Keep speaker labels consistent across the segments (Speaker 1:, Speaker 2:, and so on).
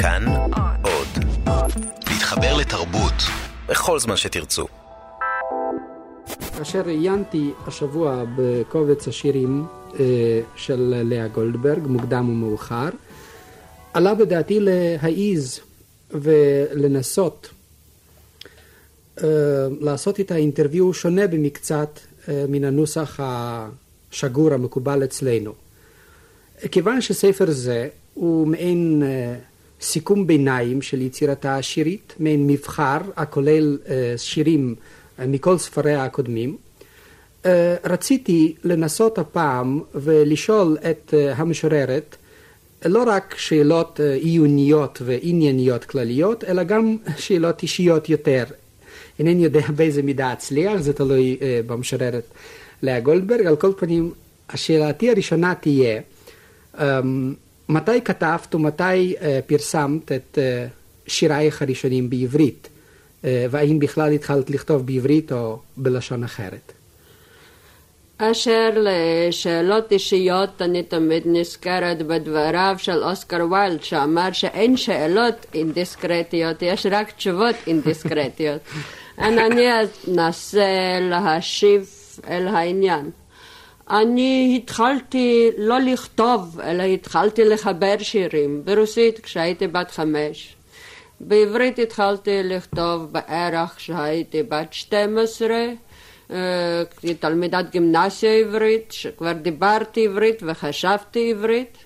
Speaker 1: כאן עוד. להתחבר לתרבות בכל זמן שתרצו.
Speaker 2: כאשר ראיינתי השבוע בקובץ השירים אה, של לאה גולדברג, מוקדם ומאוחר, עלה בדעתי להעיז ולנסות אה, לעשות את האינטרוויו שונה במקצת אה, מן הנוסח השגור המקובל אצלנו. כיוון שספר זה הוא מעין סיכום ביניים של יצירתה השירית, מעין מבחר הכולל שירים מכל ספריה הקודמים. רציתי לנסות הפעם ולשאול את המשוררת לא רק שאלות עיוניות וענייניות כלליות, אלא גם שאלות אישיות יותר. אינני יודע באיזה מידה אצליח, זה תלוי במשוררת לאה גולדברג. על כל פנים, השאלתי הראשונה תהיה, מתי כתבת ומתי פרסמת את שירייך הראשונים בעברית? והאם בכלל התחלת לכתוב בעברית או בלשון אחרת?
Speaker 3: אשר לשאלות אישיות אני תמיד נזכרת בדבריו של אוסקר ויילד שאמר שאין שאלות אינדיסקרטיות, יש רק תשובות אינדיסקרטיות. אני אנסה להשיב אל העניין. אני התחלתי לא לכתוב, אלא התחלתי לחבר שירים ברוסית כשהייתי בת חמש. בעברית התחלתי לכתוב בערך כשהייתי בת 12, כתלמידת גימנסיה עברית, שכבר דיברתי עברית וחשבתי עברית,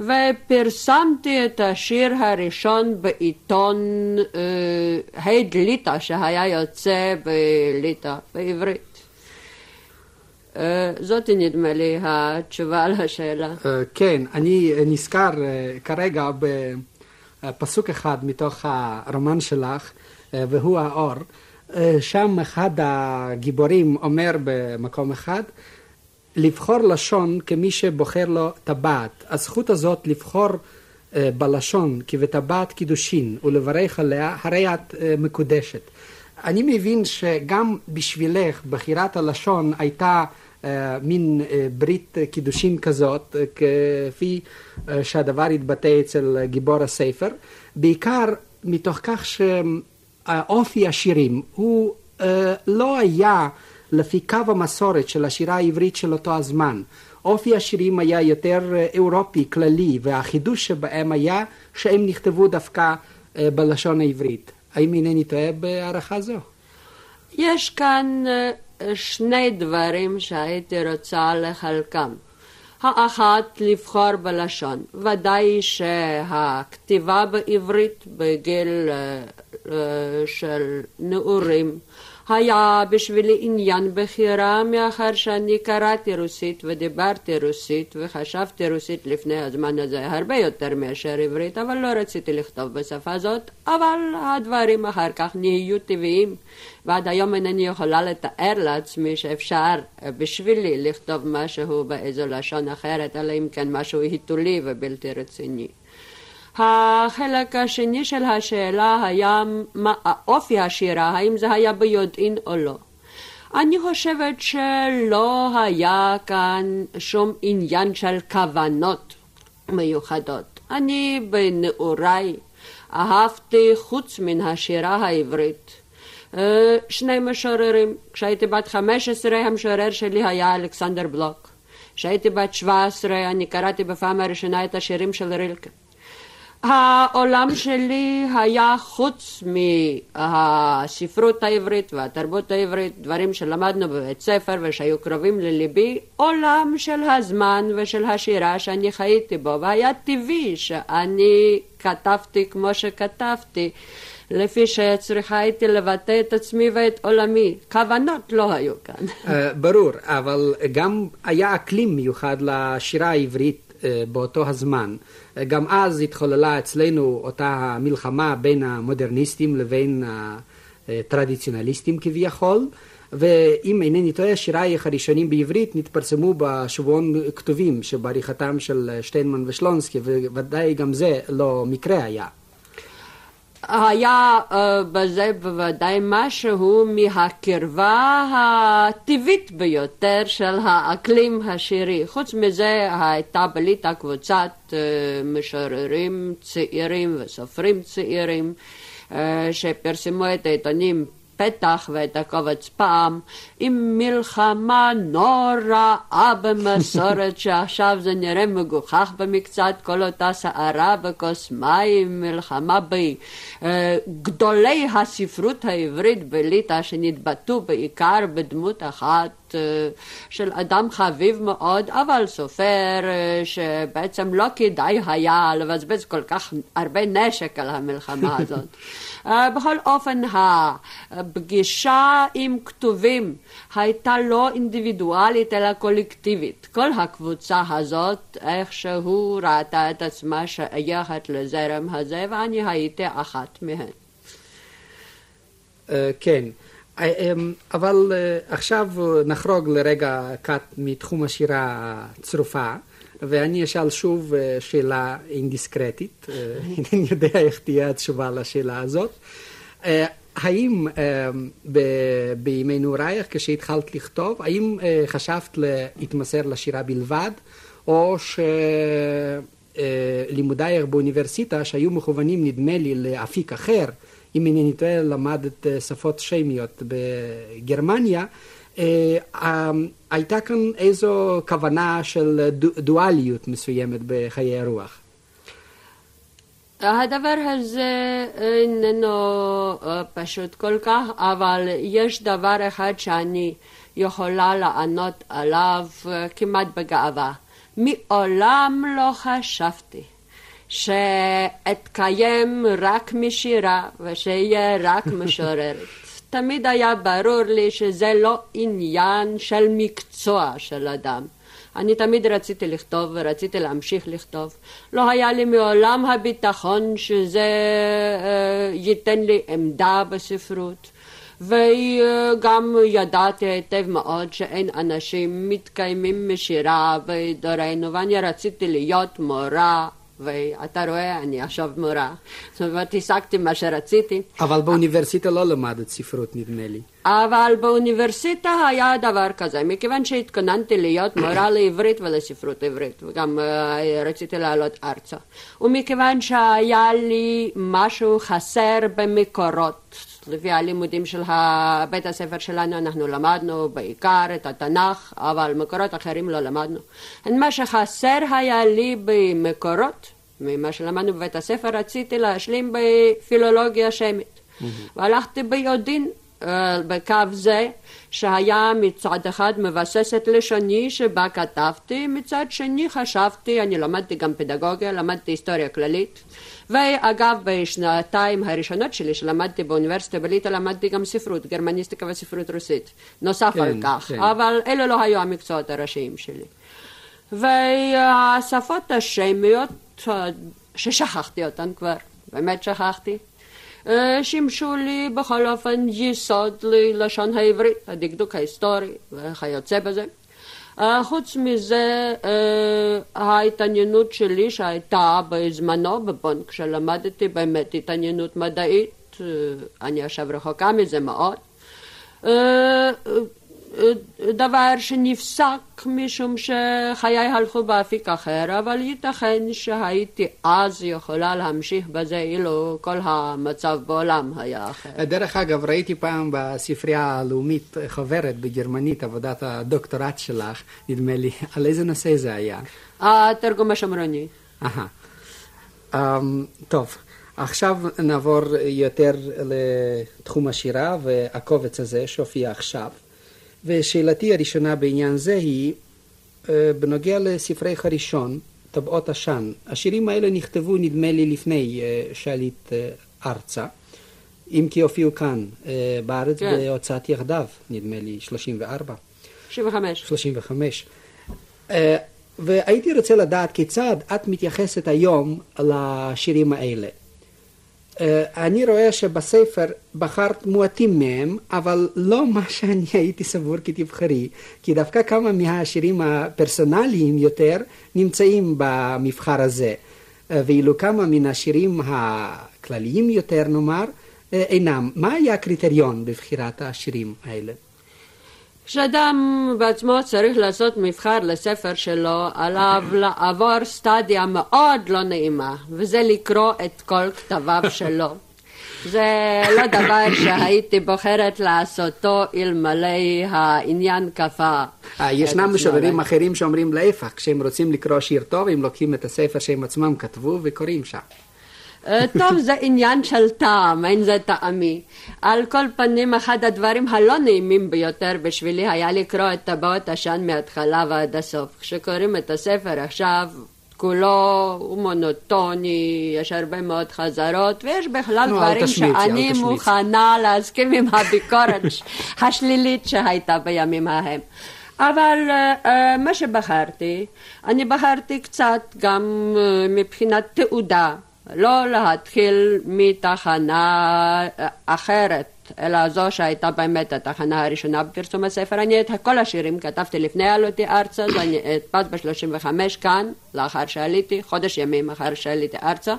Speaker 3: ופרסמתי את השיר הראשון בעיתון הד ליטא, שהיה יוצא בליטא, בעברית. זאת נדמה לי התשובה על השאלה.
Speaker 2: כן, אני נזכר כרגע בפסוק אחד מתוך הרומן שלך, והוא האור. שם אחד הגיבורים אומר במקום אחד, לבחור לשון כמי שבוחר לו טבעת. הזכות הזאת לבחור בלשון כבטבעת קידושין ולברך עליה, הרי את מקודשת. אני מבין שגם בשבילך בחירת הלשון הייתה מין ברית קידושין כזאת, כפי שהדבר התבטא אצל גיבור הספר, בעיקר מתוך כך שאופי השירים הוא לא היה לפי קו המסורת של השירה העברית של אותו הזמן. אופי השירים היה יותר אירופי, כללי, והחידוש שבהם היה שהם נכתבו דווקא בלשון העברית. האם אינני טועה בהערכה זו?
Speaker 3: יש כאן שני דברים שהייתי רוצה לחלקם. האחת, לבחור בלשון. ודאי שהכתיבה בעברית בגיל של נעורים היה בשבילי עניין בחירה מאחר שאני קראתי רוסית ודיברתי רוסית וחשבתי רוסית לפני הזמן הזה הרבה יותר מאשר עברית אבל לא רציתי לכתוב בשפה הזאת אבל הדברים אחר כך נהיו טבעיים ועד היום אינני יכולה לתאר לעצמי שאפשר בשבילי לכתוב משהו באיזו לשון אחרת אלא אם כן משהו היתולי ובלתי רציני החלק השני של השאלה היה מה אופי השירה, האם זה היה ביודעין או לא. אני חושבת שלא היה כאן שום עניין של כוונות מיוחדות. אני בנעוריי אהבתי חוץ מן השירה העברית שני משוררים. כשהייתי בת 15 המשורר שלי היה אלכסנדר בלוק. כשהייתי בת 17 אני קראתי בפעם הראשונה את השירים של רילקה. העולם שלי היה חוץ מהספרות העברית והתרבות העברית, דברים שלמדנו בבית ספר ושהיו קרובים לליבי, עולם של הזמן ושל השירה שאני חייתי בו, והיה טבעי שאני כתבתי כמו שכתבתי. לפי שצריכה הייתי לבטא את עצמי ואת עולמי. כוונות לא היו כאן.
Speaker 2: ברור, אבל גם היה אקלים מיוחד לשירה העברית באותו הזמן. גם אז התחוללה אצלנו אותה המלחמה בין המודרניסטים לבין הטרדיציונליסטים כביכול, ואם אינני טועה, שירייך הראשונים בעברית נתפרסמו בשבועון כתובים שבעריכתם של שטיינמן ושלונסקי, וודאי גם זה לא מקרה היה.
Speaker 3: היה uh, בזה בוודאי משהו מהקרבה הטבעית ביותר של האקלים השירי. חוץ מזה הייתה בליטא קבוצת uh, משוררים צעירים וסופרים צעירים uh, שפרסמו את העיתונים הפתח ואת הקובץ פעם, עם מלחמה נוראה במסורת שעכשיו זה נראה מגוחך במקצת, כל אותה סערה בכוס מים, מלחמה בגדולי הספרות העברית בליטא שנתבטאו בעיקר בדמות אחת אה, של אדם חביב מאוד, אבל סופר אה, שבעצם לא כדאי היה לבזבז כל כך הרבה נשק על המלחמה הזאת. אה, בכל אופן, הפגישה עם כתובים הייתה לא אינדיבידואלית אלא קולקטיבית. כל הקבוצה הזאת איכשהו ראתה את עצמה שייכת לזרם הזה, ואני הייתי אחת מהן.
Speaker 2: כן. אמ, אבל אה, עכשיו נחרוג לרגע קט מתחום השירה הצרופה, ואני אשאל שוב אה, שאלה אינדיסקרטית, אינני יודע איך תהיה התשובה לשאלה הזאת. אה, האם בימי נעורייך, כשהתחלת לכתוב, האם חשבת להתמסר לשירה בלבד, או שלימודייך באוניברסיטה, שהיו מכוונים נדמה לי לאפיק אחר, אם אינני טועה, למדת שפות שמיות בגרמניה, הייתה כאן איזו כוונה של דואליות מסוימת בחיי הרוח.
Speaker 3: הדבר הזה איננו פשוט כל כך, אבל יש דבר אחד שאני יכולה לענות עליו כמעט בגאווה. מעולם לא חשבתי שאתקיים רק משירה ושיהיה רק משוררת. תמיד היה ברור לי שזה לא עניין של מקצוע של אדם. אני תמיד רציתי לכתוב ורציתי להמשיך לכתוב. לא היה לי מעולם הביטחון שזה uh, ייתן לי עמדה בספרות. וגם ידעתי היטב מאוד שאין אנשים מתקיימים משירה בדורנו ואני רציתי להיות מורה ואתה רואה, אני עכשיו מורה. זאת אומרת, השגתי מה שרציתי.
Speaker 2: אבל באוניברסיטה לא למדת ספרות, נדמה לי.
Speaker 3: אבל באוניברסיטה היה דבר כזה, מכיוון שהתכוננתי להיות מורה לעברית ולספרות עברית, וגם uh, רציתי לעלות ארצה. ומכיוון שהיה לי משהו חסר במקורות, לפי הלימודים של בית הספר שלנו אנחנו למדנו בעיקר את התנ"ך, אבל מקורות אחרים לא למדנו. מה שחסר היה לי במקורות, ממה שלמדנו בבית הספר, רציתי להשלים בפילולוגיה שמית. והלכתי ביודעין בקו זה, שהיה מצד אחד מבסס את לשוני שבה כתבתי, מצד שני חשבתי, אני למדתי גם פדגוגיה, למדתי היסטוריה כללית, ואגב בשנתיים הראשונות שלי שלמדתי באוניברסיטה בליטא למדתי גם ספרות, גרמניסטיקה וספרות רוסית, נוסף כן, על כך, כן. אבל אלו לא היו המקצועות הראשיים שלי. והשפות השמיות, ששכחתי אותן כבר, באמת שכחתי, שימשו לי בכל אופן יסוד ללשון העברית, הדקדוק ההיסטורי וכיוצא בזה. חוץ מזה, ההתעניינות שלי שהייתה בזמנו בבון, כשלמדתי באמת התעניינות מדעית, אני עכשיו רחוקה מזה מאוד, דבר שנפסק משום שחיי הלכו באפיק אחר, אבל ייתכן שהייתי אז יכולה להמשיך בזה אילו כל המצב בעולם היה אחר.
Speaker 2: דרך אגב, ראיתי פעם בספרייה הלאומית חוברת בגרמנית, עבודת הדוקטורט שלך, נדמה לי, על איזה נושא זה היה?
Speaker 3: התרגום השמרוני.
Speaker 2: אהה. Um, טוב. עכשיו נעבור יותר לתחום השירה והקובץ הזה שהופיע עכשיו. ושאלתי הראשונה בעניין זה היא אה, בנוגע לספרי הראשון, טבעות עשן. השירים האלה נכתבו נדמה לי לפני אה, שעלית אה, ארצה, אם כי הופיעו כאן בארץ כן. בהוצאת יחדיו, נדמה לי 34.
Speaker 3: 35.
Speaker 2: 35. והייתי רוצה לדעת כיצד את מתייחסת היום לשירים האלה. אה, אני רואה שבספר בחרת מועטים מהם, אבל לא מה שאני הייתי סבור כתבחרי, כי דווקא כמה מהשירים הפרסונליים יותר נמצאים במבחר הזה, אה, ואילו כמה מן השירים כלליים יותר נאמר, אינם. מה היה הקריטריון בבחירת השירים האלה?
Speaker 3: כשאדם בעצמו צריך לעשות מבחר לספר שלו, עליו לעבור סטדיה מאוד לא נעימה, וזה לקרוא את כל כתביו שלו. זה לא דבר שהייתי בוחרת לעשותו אלמלא העניין כפה.
Speaker 2: אה, ישנם משוררים אחרים שאומרים להפך, כשהם רוצים לקרוא שיר טוב, הם לוקחים את הספר שהם עצמם כתבו וקוראים שם.
Speaker 3: אה, טוב, זה עניין של טעם, אין זה טעמי. על כל פנים, אחד הדברים הלא נעימים ביותר בשבילי היה לקרוא את טבעות עשן מההתחלה ועד הסוף. כשקוראים את הספר עכשיו, כולו הוא מונוטוני, יש הרבה מאוד חזרות, ויש בכלל no, דברים שאני מוכנה להסכים עם הביקורת השלילית שהייתה בימים ההם. אבל uh, מה שבחרתי, אני בחרתי קצת גם uh, מבחינת תעודה. לא להתחיל מתחנה אחרת, אלא זו שהייתה באמת התחנה הראשונה בפרסום הספר. אני את כל השירים כתבתי לפני עלותי ארצה, אני הדפס ב-35 כאן, לאחר שעליתי, חודש ימים אחר שעליתי ארצה.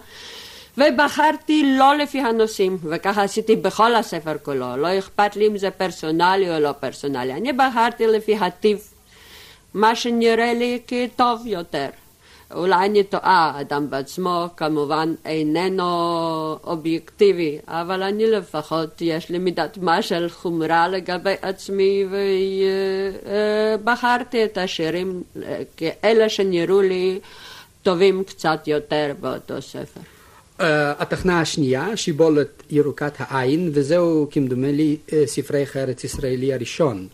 Speaker 3: ובחרתי לא לפי הנושאים, וככה עשיתי בכל הספר כולו, לא אכפת לי אם זה פרסונלי או לא פרסונלי. אני בחרתי לפי הטיב, מה שנראה לי כטוב יותר. אולי אני טועה, אדם בעצמו כמובן איננו אובייקטיבי, אבל אני לפחות, יש לי מידת מה של חומרה לגבי עצמי, ובחרתי את השירים כאלה שנראו לי טובים קצת יותר באותו ספר.
Speaker 2: התחנה השנייה, שיבולת ירוקת העין, וזהו כמדומה לי ספרי ארץ ישראלי הראשון.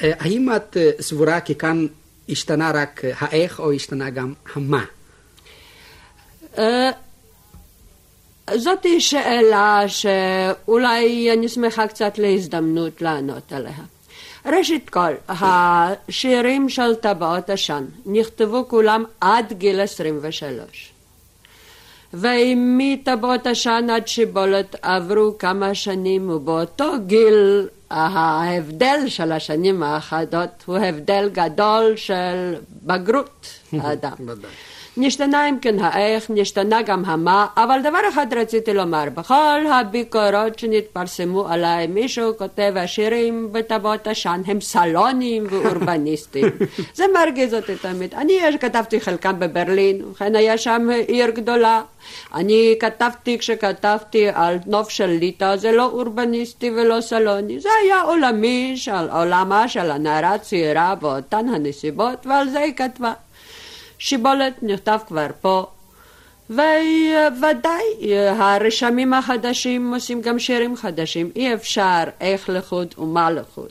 Speaker 2: האם את סבורה כי כאן השתנה רק האיך או השתנה גם המה?
Speaker 3: זאת שאלה שאולי אני שמחה קצת להזדמנות לענות עליה. ראשית כל, השירים של טבעות עשן נכתבו כולם עד גיל 23. ומטבעות עשן עד שיבולת עברו כמה שנים ובאותו גיל ההבדל של השנים האחדות הוא הבדל גדול של בגרות האדם. נשתנה אם כן האיך, נשתנה גם המה, אבל דבר אחד רציתי לומר, בכל הביקורות שנתפרסמו עליי, מישהו כותב השירים בטבעות עשן הם סלונים ואורבניסטים. זה מרגיז אותי תמיד. אני כתבתי חלקם בברלין, ובכן היה שם עיר גדולה. אני כתבתי כשכתבתי על נוף של ליטא, זה לא אורבניסטי ולא סלוני, זה היה עולמי של עולמה של הנערה הצעירה באותן הנסיבות, ועל זה היא כתבה. שיבולת נכתב כבר פה, וודאי הרשמים החדשים עושים גם שירים חדשים, אי אפשר איך לחוד ומה לחוד.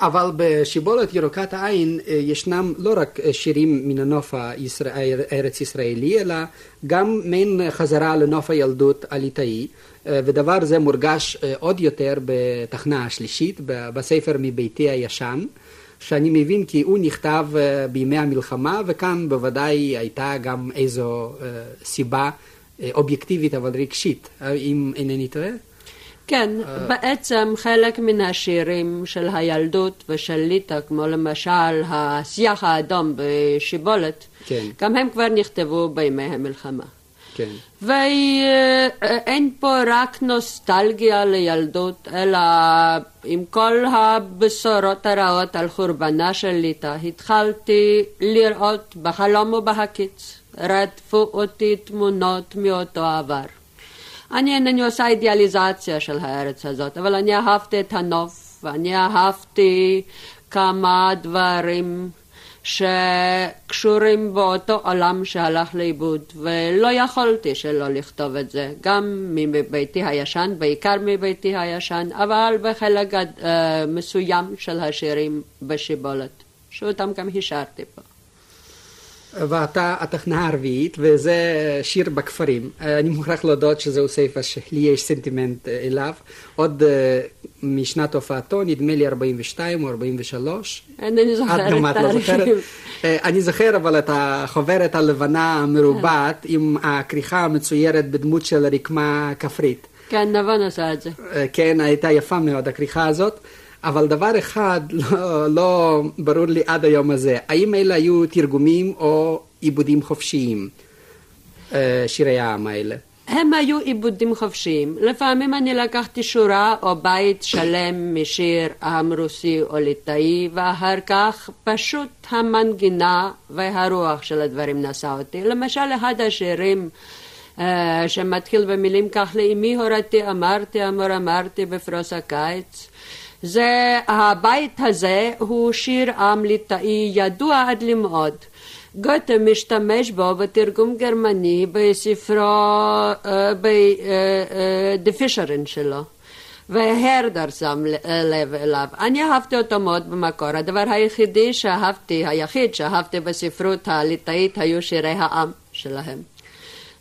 Speaker 2: אבל בשיבולת ירוקת העין אה, ישנם לא רק שירים מן הנוף הארץ ישראלי, אלא גם מעין חזרה לנוף הילדות הליטאי, אה, ודבר זה מורגש אה, עוד יותר בתחנה השלישית, בספר מביתי הישן. שאני מבין כי הוא נכתב uh, בימי המלחמה, וכאן בוודאי הייתה גם איזו uh, סיבה uh, אובייקטיבית אבל רגשית, אם אינני טועה.
Speaker 3: כן, בעצם חלק מן השירים של הילדות ושל ליטא, כמו למשל השיח האדום בשיבולת, כן. גם הם כבר נכתבו בימי המלחמה.
Speaker 2: כן.
Speaker 3: ואין פה רק נוסטלגיה לילדות, אלא עם כל הבשורות הרעות על חורבנה של ליטא, התחלתי לראות בחלום ובהקיץ. רדפו אותי תמונות מאותו עבר. אני אינני עושה אידיאליזציה של הארץ הזאת, אבל אני אהבתי את הנוף, ואני אהבתי כמה דברים שקשורים באותו עולם שהלך לאיבוד, ולא יכולתי שלא לכתוב את זה, גם מביתי הישן, בעיקר מביתי הישן, אבל בחלק uh, מסוים של השירים בשיבולת, שאותם גם השארתי פה.
Speaker 2: ואתה התחנה הרביעית, וזה שיר בכפרים. אני מוכרח להודות שזהו ספר שלי יש סנטימנט אליו. עוד משנת הופעתו, נדמה לי 42 או 43.
Speaker 3: אינני זוכרת את התאריכים.
Speaker 2: אני זוכר אבל את החוברת הלבנה המרובעת עם הכריכה המצוירת בדמות של רקמה כפרית.
Speaker 3: כן, נבון עשה את זה.
Speaker 2: כן, הייתה יפה מאוד הכריכה הזאת. אבל דבר אחד לא, לא ברור לי עד היום הזה, האם אלה היו תרגומים או עיבודים חופשיים, שירי העם האלה?
Speaker 3: הם היו עיבודים חופשיים. לפעמים אני לקחתי שורה או בית שלם משיר עם רוסי או ליטאי, ואחר כך פשוט המנגינה והרוח של הדברים נשא אותי. למשל, אחד השירים uh, שמתחיל במילים כך לאמי הורתי אמרתי אמור אמרתי בפרוס הקיץ זה הבית הזה הוא שיר עם ליטאי ידוע עד למאוד גוטה משתמש בו בתרגום גרמני בספרו, בדפישרין שלו. והרדר שם לב אליו. אני אהבתי אותו מאוד במקור. הדבר היחידי שאהבתי, היחיד שאהבתי בספרות הליטאית היו שירי העם שלהם.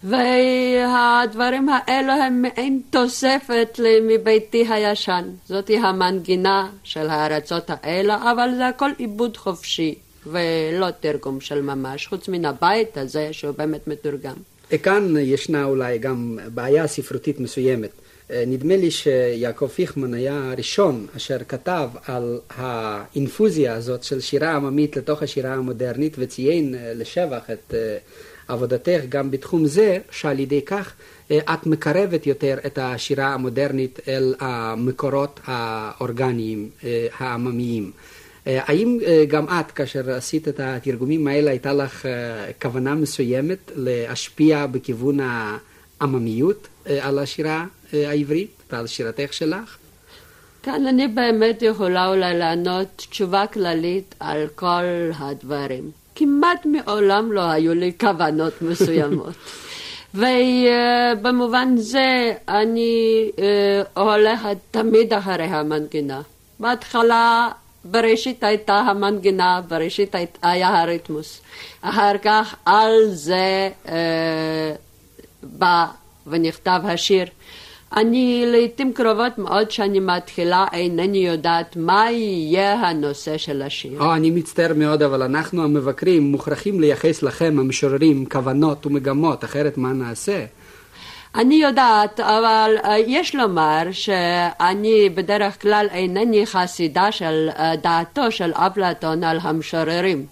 Speaker 3: והדברים האלו הם מעין תוספת מביתי הישן. זאתי המנגינה של הארצות האלה, אבל זה הכל עיבוד חופשי. ולא תרגום של ממש, חוץ מן הבית הזה שהוא באמת מתורגם.
Speaker 2: כאן ישנה אולי גם בעיה ספרותית מסוימת. נדמה לי שיעקב פיכמן היה הראשון אשר כתב על האינפוזיה הזאת של שירה עממית לתוך השירה המודרנית וציין לשבח את עבודתך גם בתחום זה, שעל ידי כך את מקרבת יותר את השירה המודרנית אל המקורות האורגניים העממיים. האם גם את, כאשר עשית את התרגומים האלה, הייתה לך כוונה מסוימת להשפיע בכיוון העממיות על השירה העברית ועל שירתך שלך?
Speaker 3: כאן אני באמת יכולה אולי לענות תשובה כללית על כל הדברים. כמעט מעולם לא היו לי כוונות מסוימות. ובמובן זה אני הולכת תמיד אחרי המנגינה. בהתחלה בראשית הייתה המנגינה, בראשית היה הריתמוס. אחר כך על זה אה, בא ונכתב השיר. אני לעיתים קרובות מאוד שאני מתחילה אינני יודעת מה יהיה הנושא של השיר.
Speaker 2: Oh, אני מצטער מאוד, אבל אנחנו המבקרים מוכרחים לייחס לכם, המשוררים, כוונות ומגמות, אחרת מה נעשה?
Speaker 3: אני יודעת, אבל יש לומר שאני בדרך כלל אינני חסידה של דעתו של אפלטון על המשוררים.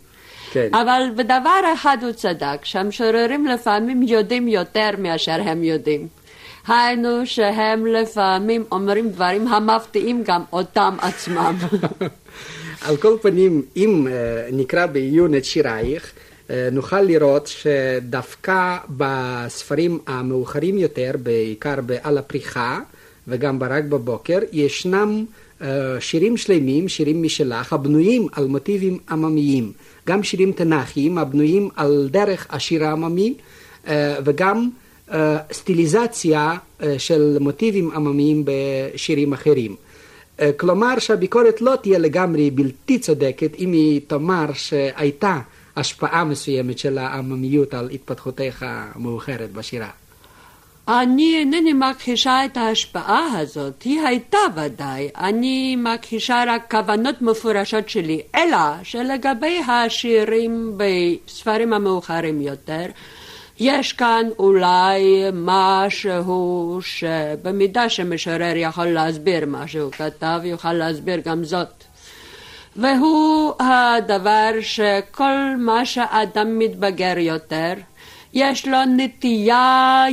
Speaker 3: כן. אבל בדבר אחד הוא צדק, שהמשוררים לפעמים יודעים יותר מאשר הם יודעים. היינו שהם לפעמים אומרים דברים המפתיעים גם אותם עצמם.
Speaker 2: על כל פנים, אם נקרא בעיון את שירייך, נוכל לראות שדווקא בספרים המאוחרים יותר, בעיקר על הפריחה וגם ברק בבוקר, ישנם שירים שלמים, שירים משלך, הבנויים על מוטיבים עממיים. גם שירים תנ"כיים הבנויים על דרך השיר העממי וגם סטיליזציה של מוטיבים עממיים בשירים אחרים. כלומר שהביקורת לא תהיה לגמרי בלתי צודקת אם היא תאמר שהייתה השפעה מסוימת של העממיות על התפתחותך המאוחרת בשירה.
Speaker 3: אני אינני מכחישה את ההשפעה הזאת, היא הייתה ודאי. אני מכחישה רק כוונות מפורשות שלי, אלא שלגבי השירים בספרים המאוחרים יותר, יש כאן אולי משהו שבמידה שמשורר יכול להסביר מה שהוא כתב, יוכל להסביר גם זאת. והוא הדבר שכל מה שאדם מתבגר יותר, יש לו נטייה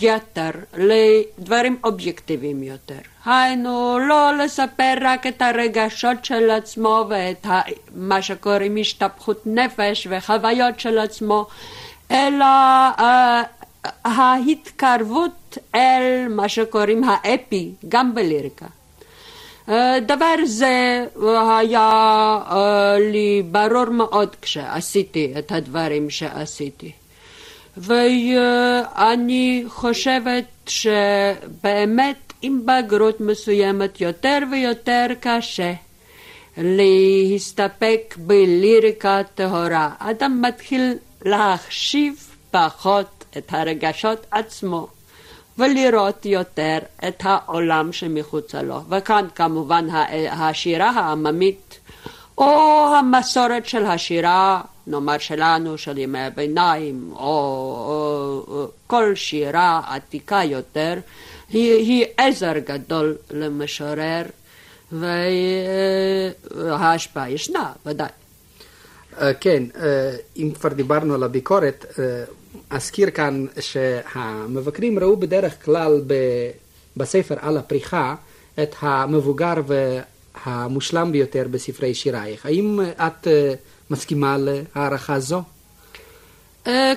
Speaker 3: יתר לדברים אובייקטיביים יותר. היינו, לא לספר רק את הרגשות של עצמו ואת מה שקוראים השתפכות נפש וחוויות של עצמו, אלא uh, ההתקרבות אל מה שקוראים האפי, גם בליריקה. דבר זה היה לי ברור מאוד כשעשיתי את הדברים שעשיתי. ואני חושבת שבאמת עם בגרות מסוימת יותר ויותר קשה להסתפק בליריקה טהורה. אדם מתחיל להחשיב פחות את הרגשות עצמו. ולראות יותר את העולם שמחוצה לו. וכאן כמובן השירה העממית או המסורת של השירה, נאמר שלנו, של ימי הביניים, או, או, או כל שירה עתיקה יותר, היא, היא עזר גדול למשורר, וההשפעה ישנה, ודאי.
Speaker 2: כן, אם כבר דיברנו על הביקורת, אזכיר כאן שהמבקרים ראו בדרך כלל ב, בספר על הפריחה את המבוגר והמושלם ביותר בספרי שירייך. האם את מסכימה להערכה זו?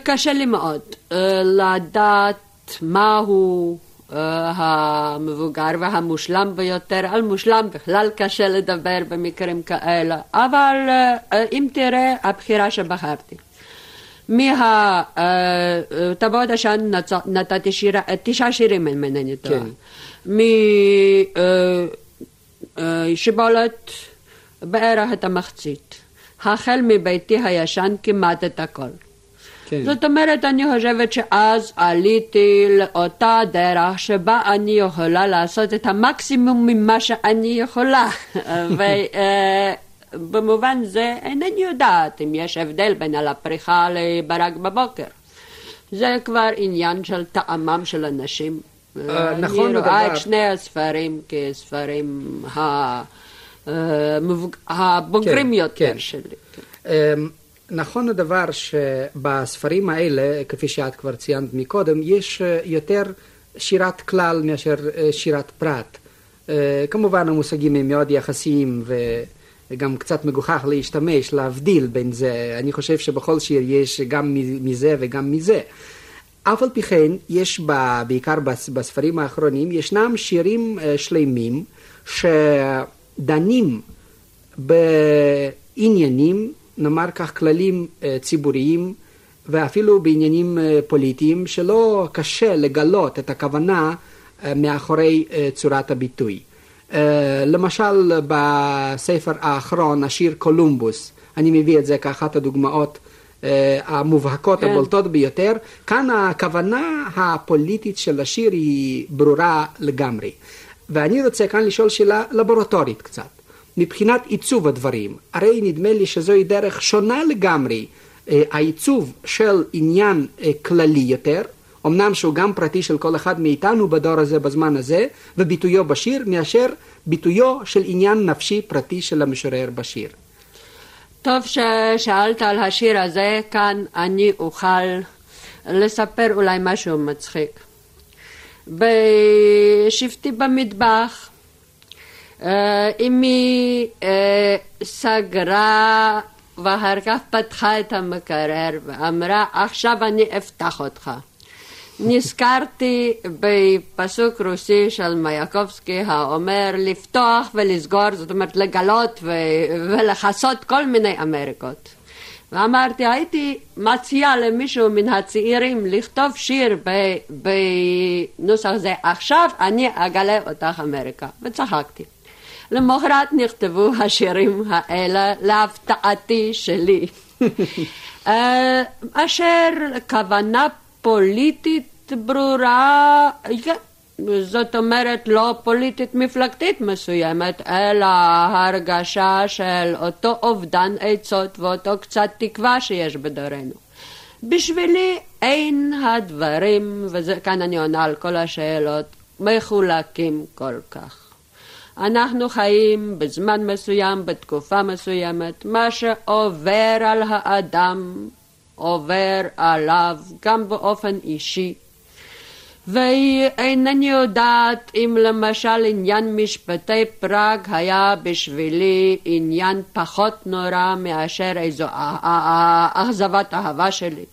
Speaker 3: קשה לי מאוד לדעת מהו המבוגר והמושלם ביותר, על מושלם בכלל קשה לדבר במקרים כאלה, אבל אם תראה, הבחירה שבחרתי. מה... טבעות עשן נתתי שירה, תשעה שירים אם אינני טועה. משיבולת בערך את המחצית. החל מביתי הישן כמעט את הכל. כן. זאת אומרת, אני חושבת שאז עליתי לאותה דרך שבה אני יכולה לעשות את המקסימום ממה שאני יכולה. ובמובן זה אינני יודעת אם יש הבדל בין על הפריחה לברק בבוקר. זה כבר עניין של טעמם של אנשים.
Speaker 2: נכון,
Speaker 3: אני רואה את שני הספרים כספרים הבוגרים כן, יותר כן. שלי.
Speaker 2: אמ, נכון הדבר שבספרים האלה, כפי שאת כבר ציינת מקודם, יש אה, יותר שירת כלל מאשר אה, שירת פרט. אה, כמובן המושגים הם מאוד יחסיים וגם קצת מגוחך להשתמש, להבדיל בין זה. אני חושב שבכל שיר יש גם מזה וגם מזה. אף על פי כן, יש בה, בעיקר בספרים האחרונים, ישנם שירים שלמים שדנים בעניינים נאמר כך, כללים אה, ציבוריים ואפילו בעניינים אה, פוליטיים שלא קשה לגלות את הכוונה אה, מאחורי צורת הביטוי. למשל בספר האחרון, השיר קולומבוס, אני מביא את זה כאחת הדוגמאות המובהקות כן. הבולטות ביותר, כאן הכוונה הפוליטית של השיר היא ברורה לגמרי. ואני רוצה כאן לשאול שאלה לבורטורית קצת. מבחינת עיצוב הדברים. הרי נדמה לי שזוהי דרך שונה לגמרי, אה, העיצוב של עניין אה, כללי יותר, אמנם שהוא גם פרטי של כל אחד מאיתנו בדור הזה בזמן הזה, וביטויו בשיר, מאשר ביטויו של עניין נפשי פרטי של המשורר בשיר.
Speaker 3: טוב ששאלת על השיר הזה, כאן אני אוכל לספר אולי משהו מצחיק. בשבתי במטבח אמי סגרה ואחר כך פתחה את המקרר ואמרה עכשיו אני אפתח אותך. נזכרתי בפסוק רוסי של מייקובסקי האומר לפתוח ולסגור, זאת אומרת לגלות ולכסות כל מיני אמריקות. ואמרתי, הייתי מציעה למישהו מן הצעירים לכתוב שיר בנוסח זה, עכשיו אני אגלה אותך אמריקה. וצחקתי. למחרת נכתבו השירים האלה להפתעתי שלי. אה, אשר כוונה פוליטית ברורה, זאת אומרת לא פוליטית מפלגתית מסוימת, אלא הרגשה של אותו אובדן עצות ואותו קצת תקווה שיש בדורנו. בשבילי אין הדברים, וכאן אני עונה על כל השאלות, מחולקים כל כך. אנחנו חיים בזמן מסוים, בתקופה מסוימת, מה שעובר על האדם עובר עליו גם באופן אישי. ואינני יודעת אם למשל עניין משפטי פראג היה בשבילי עניין פחות נורא מאשר איזו אכזבת אהבה שלי.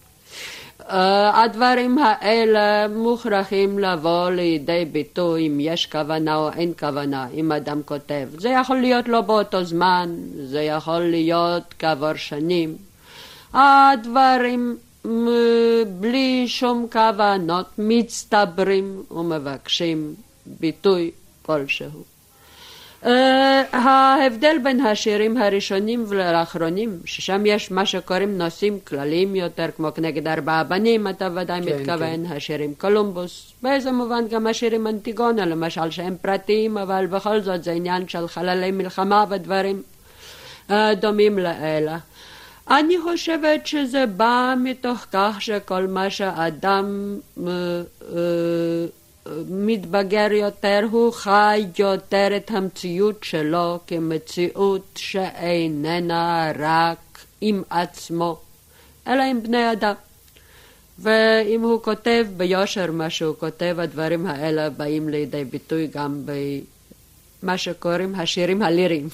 Speaker 3: אה, הדברים האלה מוכרחים לבוא לידי ביטוי אם יש כוונה או אין כוונה, אם אדם כותב. זה יכול להיות לא באותו זמן, זה יכול להיות כעבור שנים. הדברים בלי שום כוונות מצטברים ומבקשים ביטוי כלשהו. Uh, ההבדל בין השירים הראשונים ולאחרונים, ששם יש מה שקוראים נושאים כלליים יותר, כמו כנגד ארבעה בנים, אתה ודאי כן, מתכוון, כן. השירים קולומבוס, באיזה מובן גם השירים אנטיגונה, למשל, שהם פרטיים, אבל בכל זאת זה עניין של חללי מלחמה ודברים uh, דומים לאלה. אני חושבת שזה בא מתוך כך שכל מה שאדם uh, uh, מתבגר יותר, הוא חי יותר את המציאות שלו כמציאות שאיננה רק עם עצמו, אלא עם בני אדם. ואם הוא כותב ביושר מה שהוא כותב, הדברים האלה באים לידי ביטוי גם במה שקוראים השירים הליריים.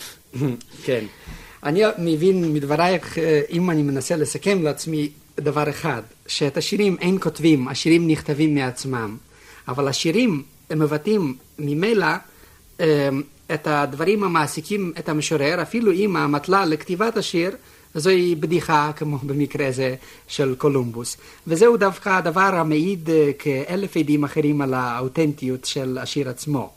Speaker 2: כן. אני מבין מדברייך, אה, אם אני מנסה לסכם לעצמי דבר אחד, שאת השירים אין כותבים, השירים נכתבים מעצמם, אבל השירים הם מבטאים ממילא אה, את הדברים המעסיקים את המשורר, אפילו אם המטלה לכתיבת השיר זוהי בדיחה כמו במקרה זה של קולומבוס. וזהו דווקא הדבר המעיד אה, כאלף עדים אחרים על האותנטיות של השיר עצמו.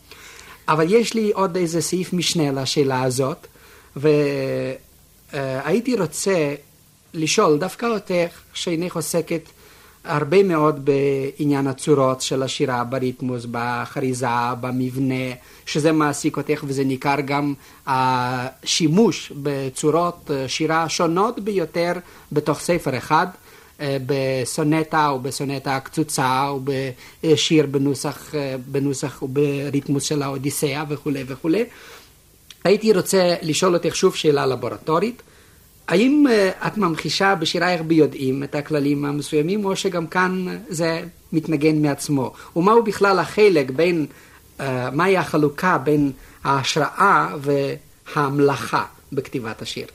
Speaker 2: אבל יש לי עוד איזה סעיף משנה לשאלה הזאת, והייתי רוצה לשאול דווקא אותך, שאינך עוסקת הרבה מאוד בעניין הצורות של השירה, בריתמוס, בחריזה, במבנה, שזה מעסיק אותך וזה ניכר גם השימוש בצורות שירה שונות ביותר בתוך ספר אחד. בסונטה או בסונטה הקצוצה או בשיר בנוסח, בנוסח ובריתמוס של האודיסאה וכולי וכולי. הייתי רוצה לשאול אותך שוב שאלה לבורטורית. האם uh, את ממחישה בשירייך ביודעים את הכללים המסוימים, או שגם כאן זה מתנגן מעצמו? ומהו בכלל החלק בין, uh, מהי החלוקה בין ההשראה והמלאכה בכתיבת השיר?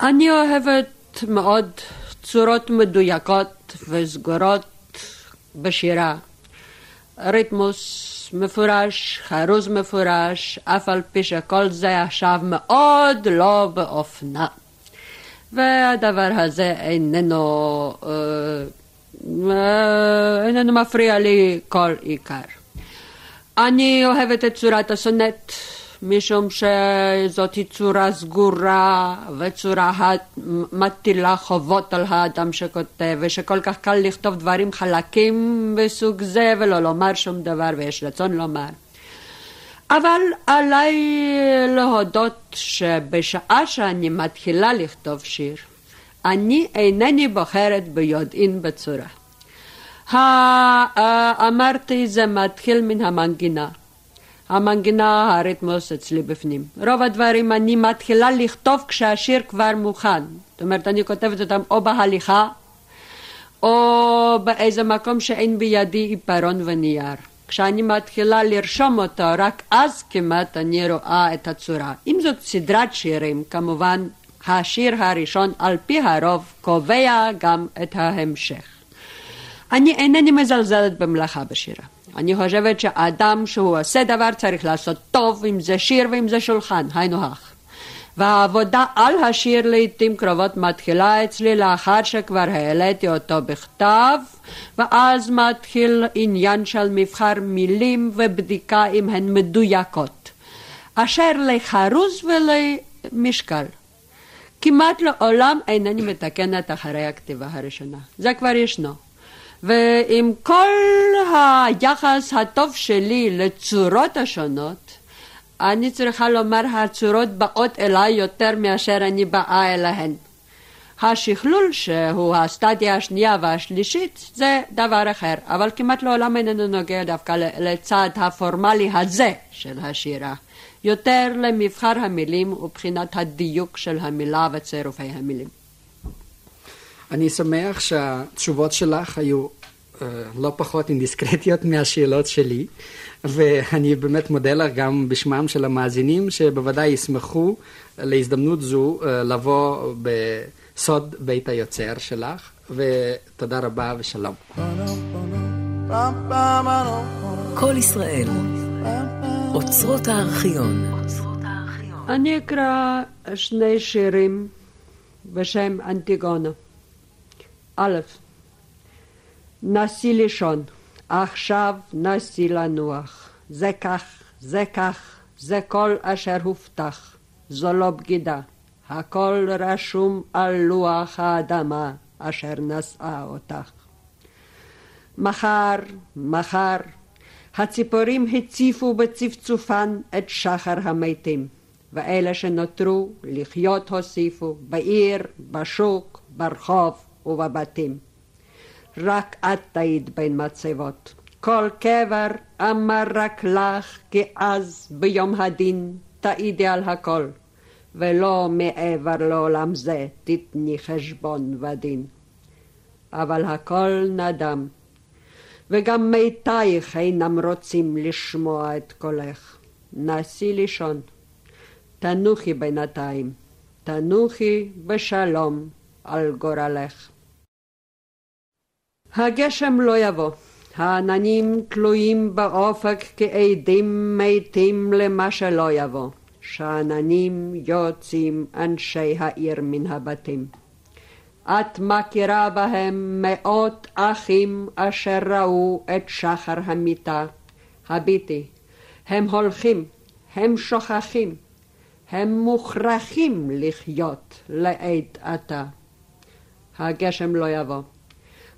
Speaker 3: אני אוהבת מאוד צורות מדויקות וסגורות בשירה. ריתמוס מפורש, חרוז מפורש, אף על פי שכל זה עכשיו מאוד לא באופנה. והדבר הזה איננו, אה, אה, איננו מפריע לי כל עיקר. אני אוהבת את צורת הסונט. משום שזאת היא צורה סגורה וצורה המטילה חובות על האדם שכותב ושכל כך קל לכתוב דברים חלקים בסוג זה ולא לומר שום דבר ויש רצון לומר. אבל עליי להודות שבשעה שאני מתחילה לכתוב שיר אני אינני בוחרת ביודעין בצורה. אמרתי זה מתחיל מן המנגינה המנגינה, הריתמוס אצלי בפנים. רוב הדברים אני מתחילה לכתוב כשהשיר כבר מוכן. זאת אומרת, אני כותבת אותם או בהליכה, או באיזה מקום שאין בידי עיפרון ונייר. כשאני מתחילה לרשום אותו, רק אז כמעט אני רואה את הצורה. אם זאת סדרת שירים, כמובן השיר הראשון על פי הרוב קובע גם את ההמשך. אני אינני מזלזלת במלאכה בשירה. אני חושבת שאדם שהוא עושה דבר צריך לעשות טוב, אם זה שיר ואם זה שולחן, היינו הך. והעבודה על השיר לעיתים קרובות מתחילה אצלי לאחר שכבר העליתי אותו בכתב, ואז מתחיל עניין של מבחר מילים ובדיקה אם הן מדויקות. אשר לחרוז ולמשקל. כמעט לעולם אינני מתקנת אחרי הכתיבה הראשונה. זה כבר ישנו. ועם כל היחס הטוב שלי לצורות השונות, אני צריכה לומר הצורות באות אליי יותר מאשר אני באה אליהן. השכלול שהוא הסטדיה השנייה והשלישית זה דבר אחר, אבל כמעט לעולם איננו נוגע דווקא לצד הפורמלי הזה של השירה, יותר למבחר המילים ובחינת הדיוק של המילה וצירופי המילים.
Speaker 2: אני שמח שהתשובות שלך היו uh, לא פחות אינדיסקרטיות מהשאלות שלי, ואני באמת מודה לך גם בשמם של המאזינים, שבוודאי ישמחו להזדמנות זו uh, לבוא בסוד בית היוצר שלך, ותודה רבה ושלום.
Speaker 1: כל ישראל, אוצרות הארכיון.
Speaker 3: אני אקרא שני שירים בשם אנטיגונה. א', נסי לישון, עכשיו נסי לנוח. זה כך, זה כך, זה כל אשר הובטח. זו לא בגידה. הכל רשום על לוח האדמה אשר נשאה אותך. מחר, מחר, הציפורים הציפו בצפצופן את שחר המתים, ואלה שנותרו לחיות הוסיפו בעיר, בשוק, ברחוב, ובבתים. רק את תעיד בין מצבות. כל קבר אמר רק לך, כי אז ביום הדין תעידי על הכל, ולא מעבר לעולם זה תתני חשבון ודין. אבל הכל נדם. וגם מתייך אינם רוצים לשמוע את קולך. נסי לישון. תנוחי בינתיים. תנוחי בשלום על גורלך. הגשם לא יבוא. העננים תלויים באופק כעדים מתים למה שלא יבוא. שאננים יוצאים אנשי העיר מן הבתים. את מכירה בהם מאות אחים אשר ראו את שחר המיטה. הביטי, הם הולכים, הם שוכחים, הם מוכרחים לחיות לעת עתה. הגשם לא יבוא.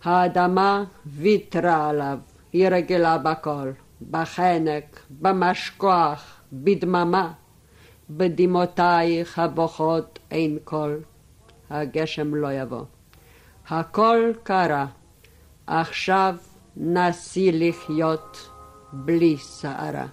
Speaker 3: האדמה ויתרה עליו, היא רגילה בכל, בחנק, במשכוח, בדממה. בדמעותייך הבוכות אין קול. הגשם לא יבוא. הכל קרה, עכשיו נסי לחיות בלי סערה.